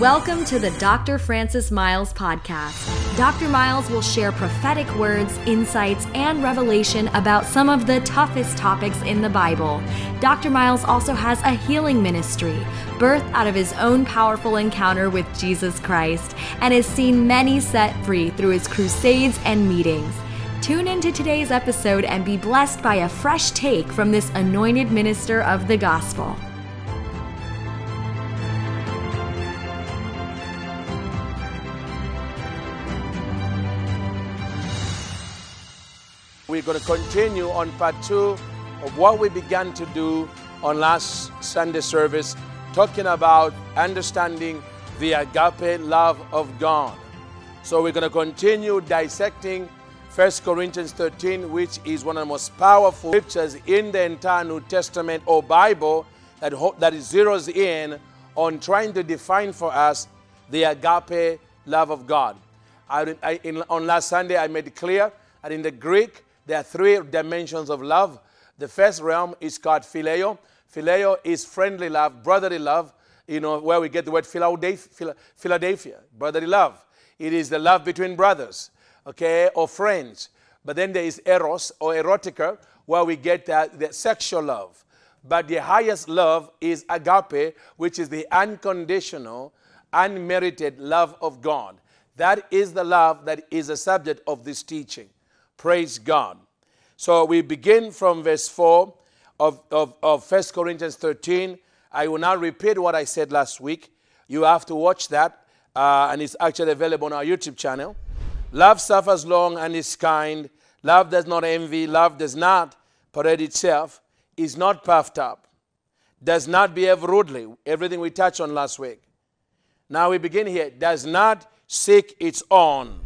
Welcome to the Dr. Francis Myles podcast. Dr. Myles will share prophetic words, insights, and revelation about some of the toughest topics in the Bible. Dr. Myles also has a healing ministry, birthed out of his own powerful encounter with Jesus Christ, and has seen many set free through his crusades and meetings. Tune into today's episode and be blessed by a fresh take from this anointed minister of the gospel. We're going to continue on part two of what we began to do on last Sunday service, talking about understanding the agape love of God. So we're going to continue dissecting 1 Corinthians 13, which is one of the most powerful scriptures in the entire New Testament or Bible that, that zeroes in on trying to define for us the agape love of God. I, I, in, on last Sunday, I made clear that in the Greek, there are three dimensions of love. The first realm is called phileo. Phileo is friendly love, brotherly love, you know, where we get the word Philadelphia, brotherly love. It is the love between brothers, okay, or friends. But then there is eros or erotica, where we get that, the sexual love. But the highest love is agape, which is the unconditional, unmerited love of God. That is the love that is the subject of this teaching. Praise God. So we begin from verse 4 of, of, of 1 Corinthians 13. I will now repeat what I said last week. You have to watch that, uh, and it's actually available on our YouTube channel. Love suffers long and is kind. Love does not envy. Love does not parade itself, is not puffed up, does not behave rudely. Everything we touched on last week. Now we begin here. Does not seek its own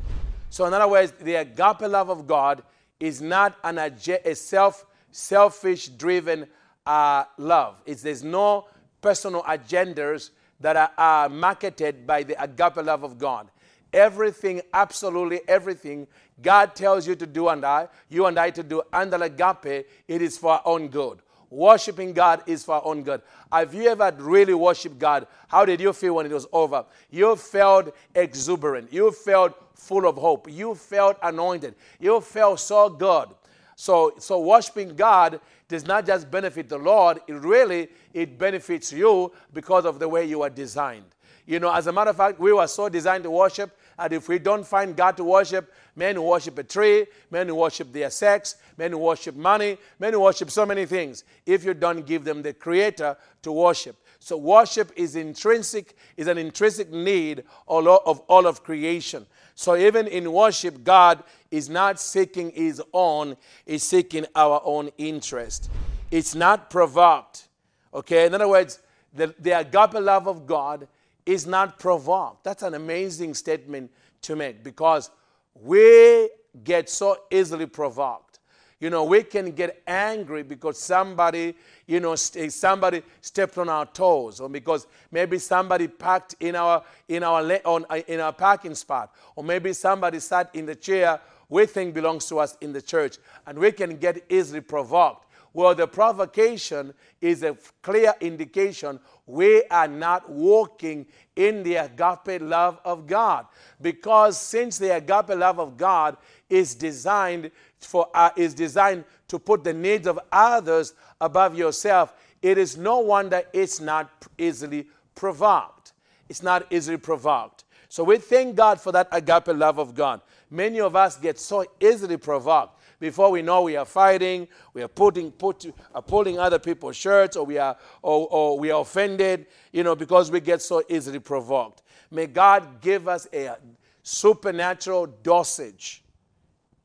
so, in other words, the agape love of God is not an a self selfish driven uh, love. It's, there's no personal agendas that are, are marketed by the agape love of God. Everything, absolutely everything, God tells you to do and I, you and I to do under the agape, it is for our own good. Worshipping God is for our own good. Have you ever really worshiped God? How did you feel when it was over? You felt exuberant. You felt full of hope. You felt anointed. You felt so good. So, so worshiping God does not just benefit the Lord, it really it benefits you because of the way you are designed. You know, as a matter of fact, we were so designed to worship, and if we don't find God to worship, men worship a tree, men who worship their sex, men who worship money, men who worship so many things, if you don't give them the Creator to worship. So worship is intrinsic, is an intrinsic need of all of creation. So even in worship, God is not seeking his own, he's seeking our own interest. It's not provoked. Okay, in other words, the, the agape love of God is not provoked. That's an amazing statement to make because we get so easily provoked. You know, we can get angry because somebody, you know, st- somebody stepped on our toes, or because maybe somebody parked in our in our on, uh, in our parking spot, or maybe somebody sat in the chair we think belongs to us in the church, and we can get easily provoked. Well, the provocation is a clear indication we are not walking in the agape love of God. Because since the agape love of God is designed for uh, is designed to put the needs of others above yourself, it is no wonder it's not easily provoked. It's not easily provoked. So we thank God for that agape love of God. Many of us get so easily provoked. Before we know, we are fighting, we are putting, put, uh, pulling other people's shirts, or we are, or, or we are offended, you know, because we get so easily provoked. May God give us a supernatural dosage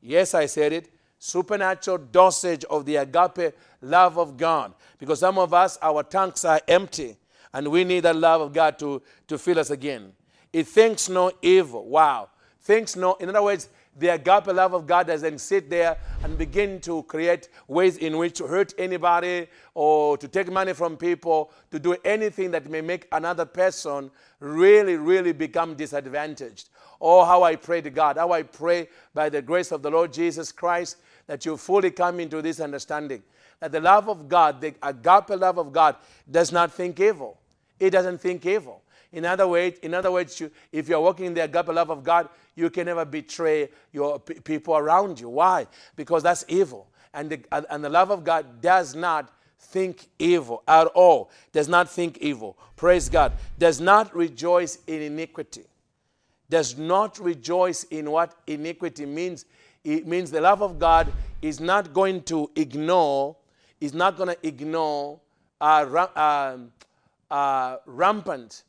Yes, I said it. Supernatural dosage of the agape love of God. Because some of us, our tanks are empty, and we need the love of God to, to fill us again. It thinks no evil. Wow. Thinks no, in other words, the agape love of God doesn't sit there and begin to create ways in which to hurt anybody or to take money from people, to do anything that may make another person really, really become disadvantaged. Oh, how I pray to God, how I pray by the grace of the Lord Jesus Christ that you fully come into this understanding. That the love of God, the agape love of God, does not think evil. It doesn't think evil. In other words, in other words, you, if you're walking in the agape love of God, you can never betray your p- people around you. Why? Because that's evil. And the, and the love of God does not think evil at all. Does not think evil. Praise God. Does not rejoice in iniquity. Does not rejoice in what iniquity means. It means the love of God is not going to ignore, is not going to ignore uh, uh, uh, rampant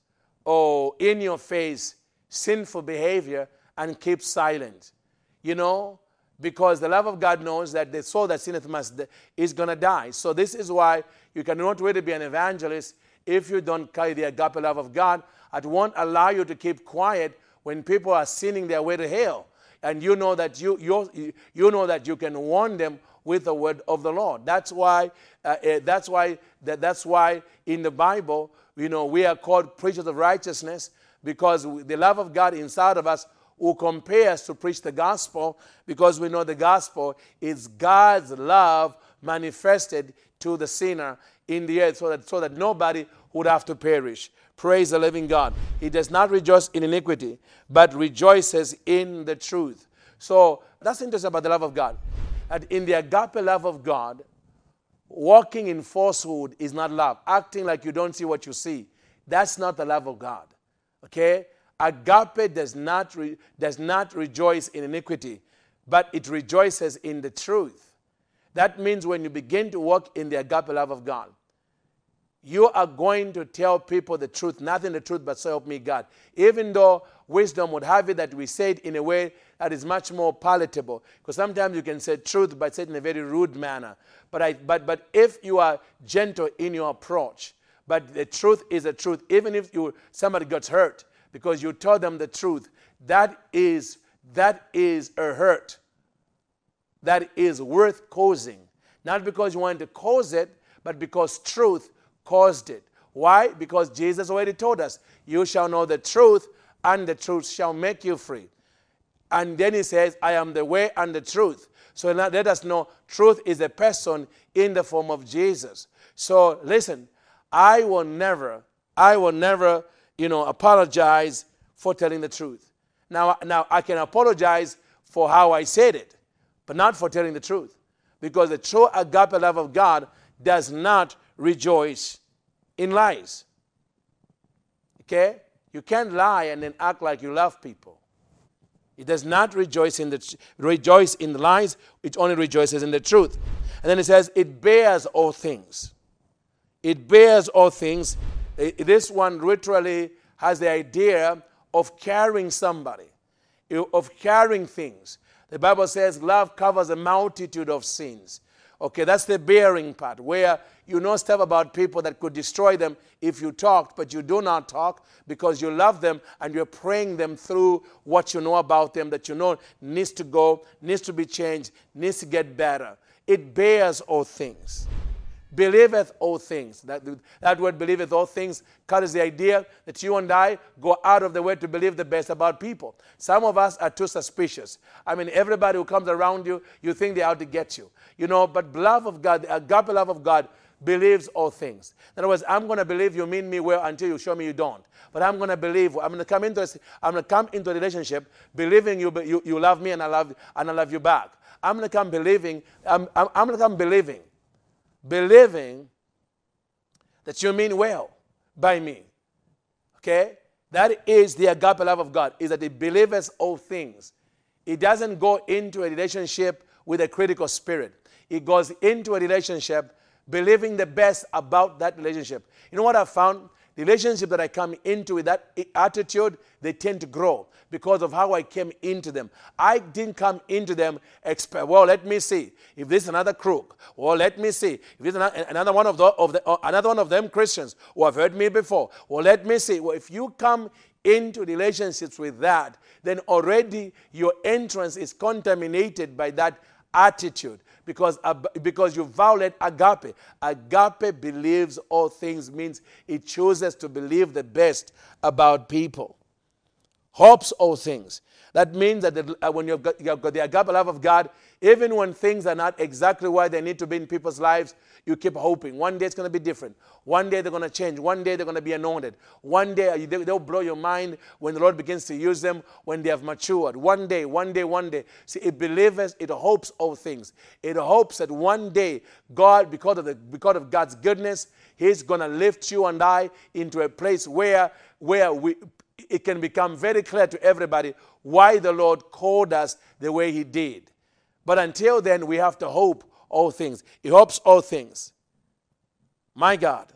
or in your face sinful behavior and keep silent. You know, because the love of God knows that the soul that sinneth must is going to die. So this is why you cannot really be an evangelist if you don't carry the agape love of God. It won't allow you to keep quiet when people are sinning their way to hell. And you know that you, you, you know that you can warn them with the word of the Lord. That's why, uh, uh, that's why, that, that's why in the Bible, you know, we are called preachers of righteousness because the love of God inside of us will compare us to preach the gospel because we know the gospel is God's love manifested to the sinner in the earth so that, so that nobody would have to perish. Praise the living God. He does not rejoice in iniquity, but rejoices in the truth. So that's interesting about the love of God. And in the agape love of God, walking in falsehood is not love. Acting like you don't see what you see, that's not the love of God. Okay? Agape does not, re- does not rejoice in iniquity, but it rejoices in the truth. That means when you begin to walk in the agape love of God, you are going to tell people the truth, nothing the truth, but so help me God. Even though wisdom would have it that we say it in a way that is much more palatable. Because sometimes you can say truth, but say it in a very rude manner. But, I, but, but if you are gentle in your approach, but the truth is the truth, even if you, somebody gets hurt, because you told them the truth. That is, that is a hurt. That is worth causing. Not because you wanted to cause it, but because truth caused it. Why? Because Jesus already told us, You shall know the truth, and the truth shall make you free. And then he says, I am the way and the truth. So let us know truth is a person in the form of Jesus. So listen, I will never, I will never you know, apologize for telling the truth. Now, now I can apologize for how I said it, but not for telling the truth. Because the true agape love of God does not rejoice in lies. Okay? You can't lie and then act like you love people. It does not rejoice in the rejoice in the lies, it only rejoices in the truth. And then it says, it bears all things. It bears all things this one literally has the idea of carrying somebody, of carrying things. The Bible says love covers a multitude of sins. Okay, that's the bearing part, where you know stuff about people that could destroy them if you talked, but you do not talk because you love them and you're praying them through what you know about them that you know needs to go, needs to be changed, needs to get better. It bears all things believeth all things. That, that word believeth all things carries the idea that you and I go out of the way to believe the best about people. Some of us are too suspicious. I mean, everybody who comes around you, you think they're out to get you. You know, but love of God, the agape love of God, believes all things. In other words, I'm going to believe you mean me well until you show me you don't. But I'm going to believe. I'm going to come into. A, I'm going to come into a relationship believing you, you, you love me and I love and I love you back. I'm going to come believing. I'm, I'm, I'm going to come believing believing that you mean well by me. Okay? That is the agape love of God, is that He believes all things. It doesn't go into a relationship with a critical spirit. It goes into a relationship believing the best about that relationship. You know what I found? The relationship that I come into with that attitude, they tend to grow because of how I came into them. I didn't come into them expect, well, let me see if this is another crook. Well, let me see if this is another one of, the, of the, uh, another one of them Christians who have heard me before. Well, let me see. Well, if you come into relationships with that, then already your entrance is contaminated by that attitude because, because you violate agape. Agape believes all things, means it chooses to believe the best about people hopes all things. That means that the, uh, when you've got, you've got, the agape love of God, Even when things are not exactly where they need to be in people's lives, you keep hoping. One day it's going to be different. One day they're going to change. One day they're going to be anointed. One day they'll blow your mind when the Lord begins to use them when they have matured. One day, one day, one day. See, it believes, it hopes all things. It hopes that one day God, because of, the, because of God's goodness, He's going to lift you and I into a place where, where we, it can become very clear to everybody why the Lord called us the way He did. But until then, we have to hope all things. He hopes all things. My God.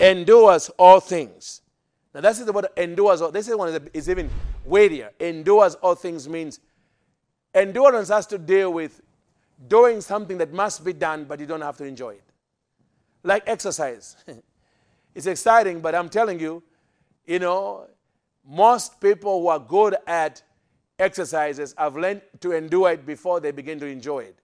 Endures all things. Now, that's the word endures. This is one that is even weightier. Endures all things means endurance has to deal with doing something that must be done, but you don't have to enjoy it. Like exercise. it's exciting, but I'm telling you, you know, most people who are good at exercises I've learned to endure it before they begin to enjoy it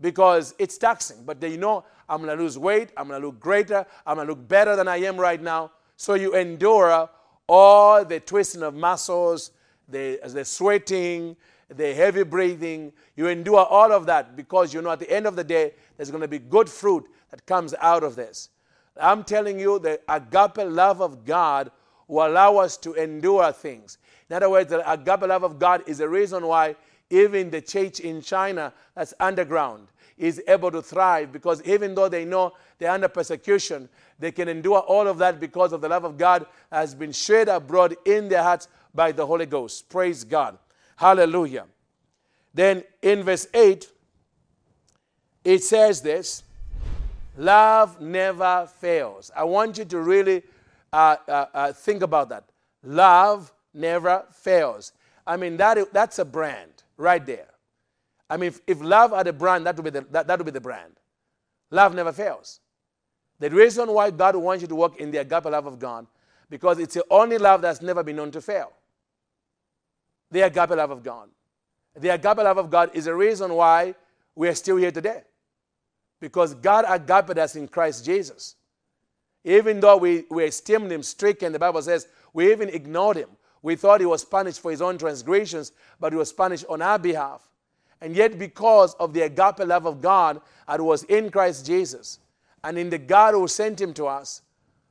because it's taxing. But they know I'm going to lose weight, I'm going to look greater, I'm going to look better than I am right now. So you endure all the twisting of muscles, the, the sweating, the heavy breathing. You endure all of that because you know at the end of the day, there's going to be good fruit that comes out of this. I'm telling you, the agape love of God will allow us to endure things. In other words, the agape love of God is the reason why even the church in China that's underground is able to thrive because even though they know they're under persecution, they can endure all of that because of the love of God has been shed abroad in their hearts by the Holy Ghost. Praise God. Hallelujah. Then in verse 8, it says this love never fails. I want you to really uh, uh, uh, think about that. Love never fails. I mean, that, that's a brand right there. I mean, if, if love had a brand, that would, be the, that, that would be the brand. Love never fails. The reason why God wants you to walk in the agape love of God, because it's the only love that's never been known to fail. The agape love of God. The agape love of God is the reason why we are still here today. Because God agape us in Christ Jesus. Even though we, we esteemed him stricken, the Bible says we even ignored him. We thought he was punished for his own transgressions, but he was punished on our behalf. And yet, because of the agape love of God that was in Christ Jesus and in the God who sent him to us,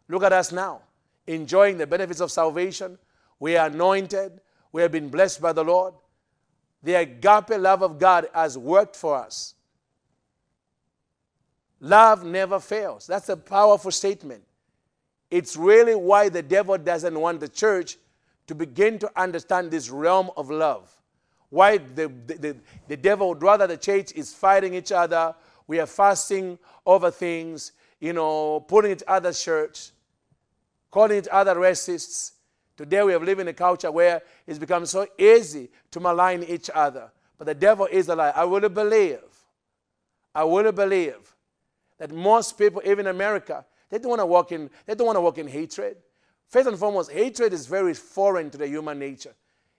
look at us now, enjoying the benefits of salvation. We are anointed, we have been blessed by the Lord. The agape love of God has worked for us. Love never fails. That's a powerful statement. It's really why the devil doesn't want the church to begin to understand this realm of love. Why the, the, the, devil would rather the church is fighting each other. We are fasting over things, you know, putting each other shirts, calling each other racists. Today we have lived in a culture where it's become so easy to malign each other. But the devil is a lie. I will believe, I will believe that most people, even in America, they don't want to walk in, they don't want to walk in hatred. First and foremost, hatred is very foreign to the human nature.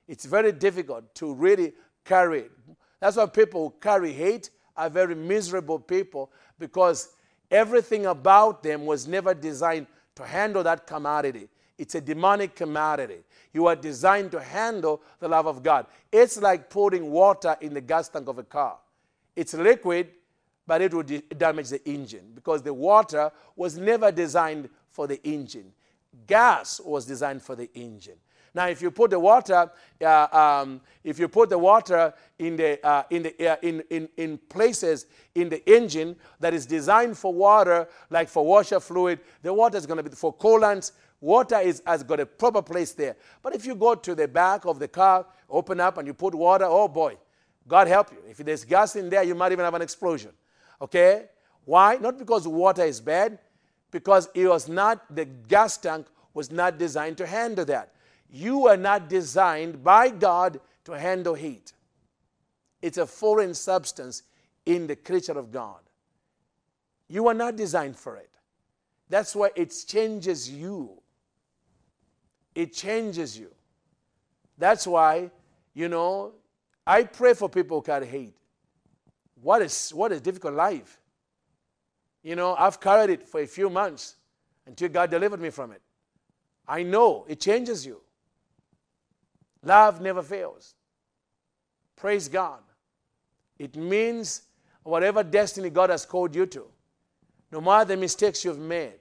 It's very difficult to really carry it. That's why people who carry hate are very miserable people because everything about them was never designed to handle that commodity. It's a demonic commodity. You are designed to handle the love of God. It's like putting water in the gas tank of a car. It's liquid, but it would damage the engine because the water was never designed for the engine. Gas was designed for the engine. Now, if you put the water, uh, um, if you put the water in the uh, in the uh, in, in in places in the engine that is designed for water, like for washer fluid, the water is going to be for coolants. Water is, has got a proper place there. But if you go to the back of the car, open up, and you put water, oh boy, God help you. If there's gas in there, you might even have an explosion. Okay? Why? Not because water is bad, because it was not, the gas tank was not designed to handle that. You are not designed by God to handle heat. It's a foreign substance in the creature of God. You are not designed for it. That's why it changes you. It changes you. That's why, you know, I pray for people who carry hate. What is what a difficult life. You know, I've carried it for a few months until God delivered me from it. I know it changes you. Love never fails. Praise God. It means whatever destiny God has called you to, no matter the mistakes you've made,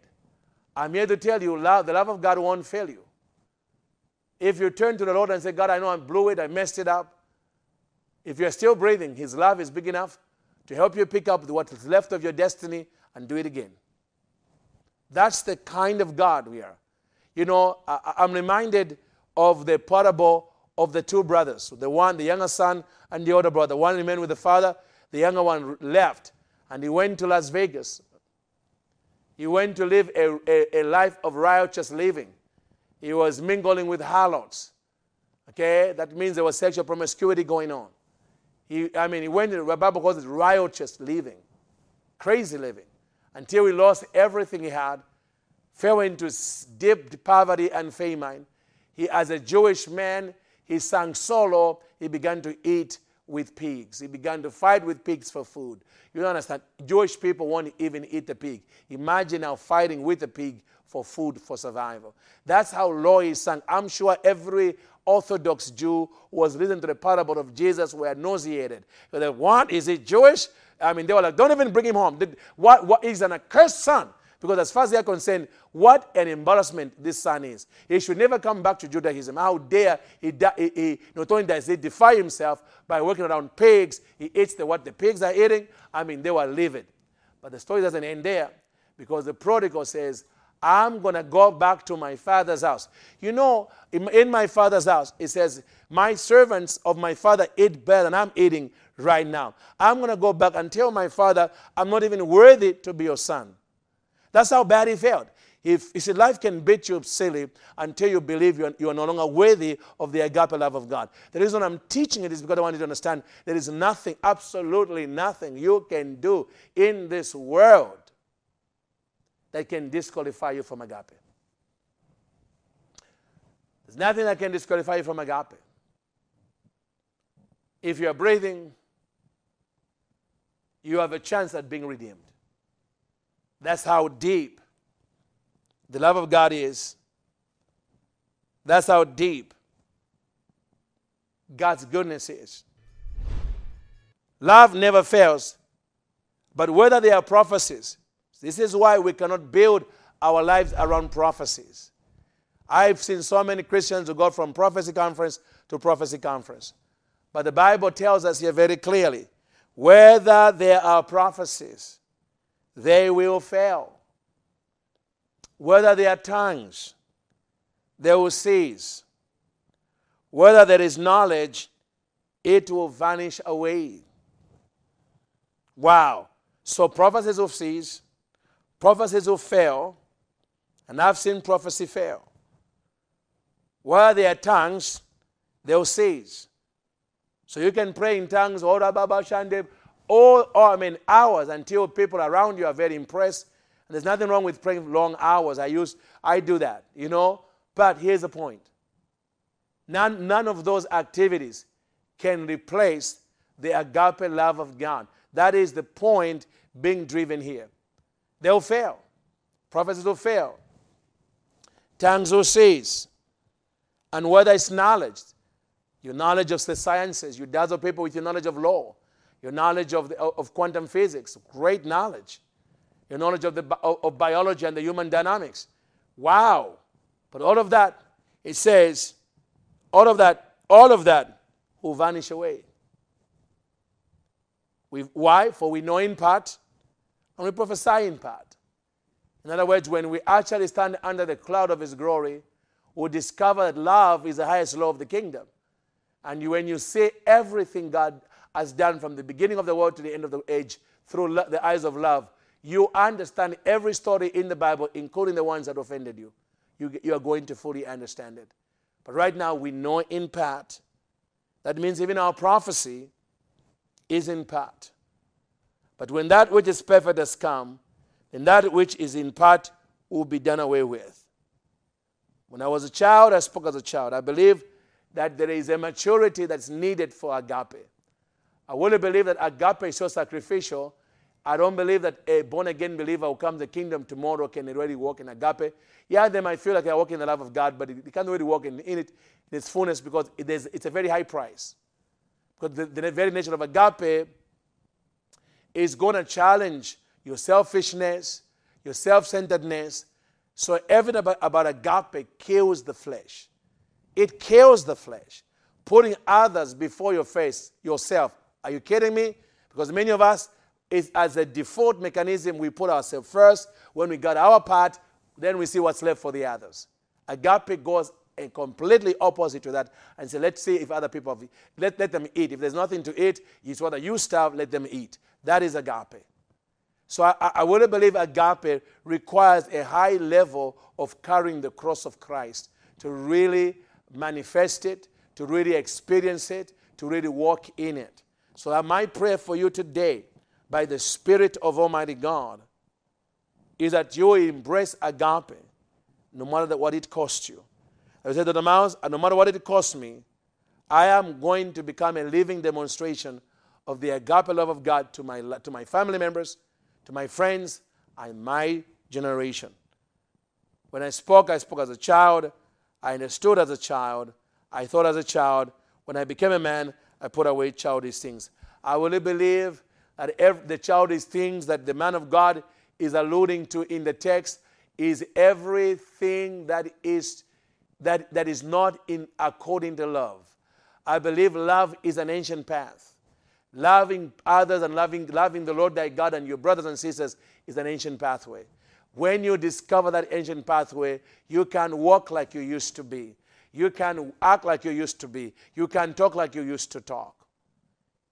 I'm here to tell you love, the love of God won't fail you. If you turn to the Lord and say, God, I know I blew it, I messed it up, if you're still breathing, His love is big enough to help you pick up what's left of your destiny and do it again. That's the kind of God we are. You know, I, am reminded of the parable of the two brothers the one, the younger son, and the older brother. One remained with the father, the younger one left, and he went to Las Vegas. He went to live a, a, a life of righteous living. He was mingling with harlots. Okay, that means there was sexual promiscuity going on. He, I mean, he went, the Bible calls it riotous living, crazy living, until he lost everything he had, fell into deep poverty and famine. He, as a Jewish man, he sang solo. He began to eat with pigs. He began to fight with pigs for food. You don't understand? Jewish people won't even eat the pig. Imagine now fighting with a pig for food for survival. That's how low he sang. I'm sure every Orthodox Jew who was listening to the parable of Jesus were nauseated. They what? Is he Jewish? I mean, they were like, don't even bring him home. What, what is an accursed son? Because as far as they're concerned, what an embarrassment this son is. He should never come back to Judaism. How dare he, he, he not only does he defy himself by working around pigs, he eats the, what the pigs are eating. I mean, they were livid. But the story doesn't end there because the prodigal says, I'm going to go back to my father's house. You know, in, in, my father's house, it says, My servants of my father eat better than I'm eating right now. I'm going to go back and tell my father, I'm not even worthy to be your son. That's how bad he felt. If you see, life can beat you silly until you believe you are, you are no longer worthy of the agape love of God. The reason I'm teaching it is because I want you to understand there is nothing, absolutely nothing you can do in this world that can disqualify you from agape. There's nothing that can disqualify you from agape. If you're breathing, you have a chance at being redeemed. That's how deep the love of God is. That's how deep God's goodness is. Love never fails, but whether they are prophecies, this is why we cannot build our lives around prophecies. I've seen so many Christians who go from prophecy conference to prophecy conference. But the Bible tells us here very clearly whether there are prophecies, they will fail. Whether there are tongues, they will cease. Whether there is knowledge, it will vanish away. Wow. So prophecies will cease, Prophecies will fail, and I've seen prophecy fail. Where there are tongues, they'll cease. So you can pray in tongues, oh, all, all, I mean, hours until people around you are very impressed. And there's nothing wrong with praying long hours. I use, I do that, you know. But here's the point: none, none of those activities can replace the agape love of God. That is the point being driven here. They'll fail. Prophecies will fail. Tongues will cease. And whether it's knowledge, your knowledge of the sciences, you dazzle people with your knowledge of law, your knowledge of, the, of quantum physics, great knowledge, your knowledge of, the, of biology and the human dynamics. Wow. But all of that, it says, all of that, all of that will vanish away. we why? For we know in part, and we prophesy in part. In other words, when we actually stand under the cloud of His glory, we discover that love is the highest law of the kingdom. And when you see everything God has done from the beginning of the world to the end of the age through the eyes of love, you understand every story in the Bible, including the ones that offended you. You, you are going to fully understand it. But right now, we know in part. That means even our prophecy is in part. But when that which is perfect has come, then that which is in part will be done away with. When I was a child, I spoke as a child. I believe that there is a maturity that's needed for agape. I really believe that agape is so sacrificial. I don't believe that a born again believer who comes to the kingdom tomorrow can already walk in agape. Yeah, they might feel like they're walking in the love of God, but they can't really walk in, in it in its fullness because it is, it's a very high price. Because the, the very nature of agape is going to challenge your selfishness, your self centeredness. So, everything about, about agape kills the flesh. It kills the flesh. Putting others before your face, yourself. Are you kidding me? Because many of us, is as a default mechanism, we put ourselves first. When we got our part, then we see what's left for the others. Agape goes a completely opposite to that and say, let's see if other people, have, let, let them eat. If there's nothing to eat, it's whether you starve, let them eat. That is agape. So I, I really believe agape requires a high level of carrying the cross of Christ to really manifest it, to really experience it, to really walk in it. So my prayer for you today by the Spirit of Almighty God is that you embrace agape no matter what it costs you. I said to the mouse, no matter what it costs me, I am going to become a living demonstration of the agape love of God to my, to my family members, to my friends, and my generation. When I spoke, I spoke as a child. I understood as a child. I thought as a child. When I became a man, I put away childish things. I really believe that every, the childish things that the man of God is alluding to in the text is everything that is that, that is not in according to love. I believe love is an ancient path. Loving others and loving, loving the Lord thy God and your brothers and sisters is an ancient pathway. When you discover that ancient pathway, you can walk like you used to be. You can act like you used to be. You can talk like you used to talk.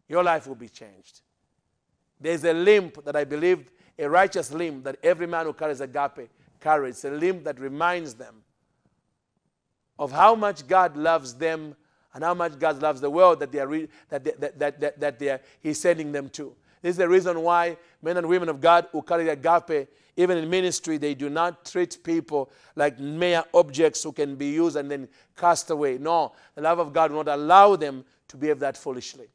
Your life will be changed. There's a limp that I believe, a righteous limp that every man who carries agape carries. A limp that reminds them of how much God loves them and how much God loves the world that, they are re- that, they, that, that, that, that they are, He's sending them to. This is the reason why men and women of God who carry agape, even in ministry, they do not treat people like mere objects who can be used and then cast away. No, the love of God will not allow them to behave that foolishly.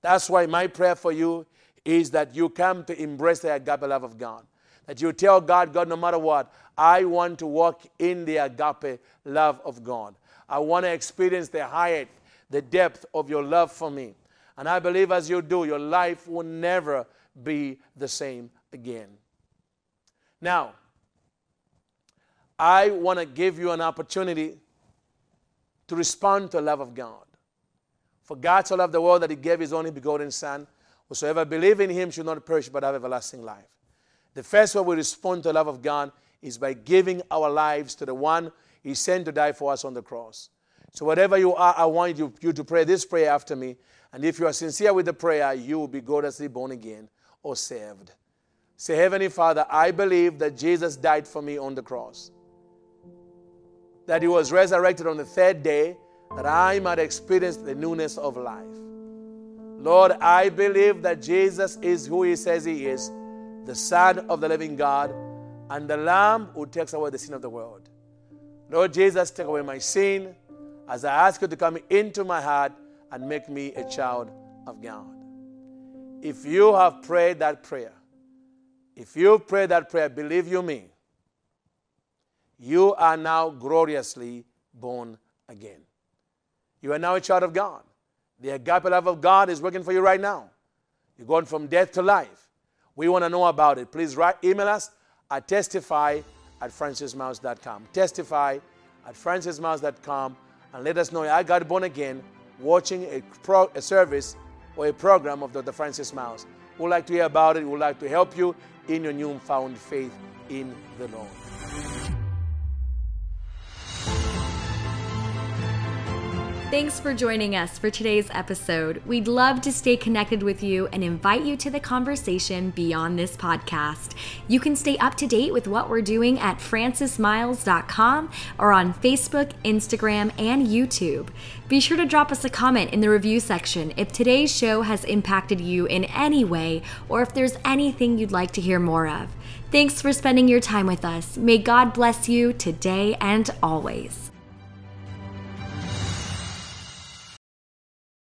That's why my prayer for you is that you come to embrace the agape love of God. That you tell God, God, no matter what, I want to walk in the agape love of God. I want to experience the height, the depth of your love for me. And I believe as you do, your life will never be the same again. Now, I want to give you an opportunity to respond to the love of God. For God so loved the world that he gave his only begotten Son. Whosoever believe in him should not perish but have everlasting life. The first way we respond to the love of God is by giving our lives to the one he sent to die for us on the cross. So, whatever you are, I want you, you to pray this prayer after me. And if you are sincere with the prayer, you will be gloriously born again or saved. Say, Heavenly Father, I believe that Jesus died for me on the cross, that he was resurrected on the third day that I might experience the newness of life. Lord, I believe that Jesus is who He says He is, the Son of the living God, and the Lamb who takes away the sin of the world. Lord Jesus, take away my sin as I ask you to come into my heart and make me a child of God. If you have prayed that prayer, if you prayed that prayer, believe you me, you are now gloriously born again. You are now a child of God. The agape love of God is working for you right now. You're going from death to life. We want to know about it. Please write, email us at testify at francismyles.com. Testify at francismyles.com and let us know I got born again watching a, pro, a service or a program of Dr. Francis Myles. We'd like to hear about it. We'd like to help you in your newfound faith in the Lord. Thanks for joining us for today's episode. We'd love to stay connected with you and invite you to the conversation beyond this podcast. You can stay up to date with what we're doing at francismyles.com or on Facebook, Instagram, and YouTube. Be sure to drop us a comment in the review section if today's show has impacted you in any way or if there's anything you'd like to hear more of. Thanks for spending your time with us. May God bless you today and always.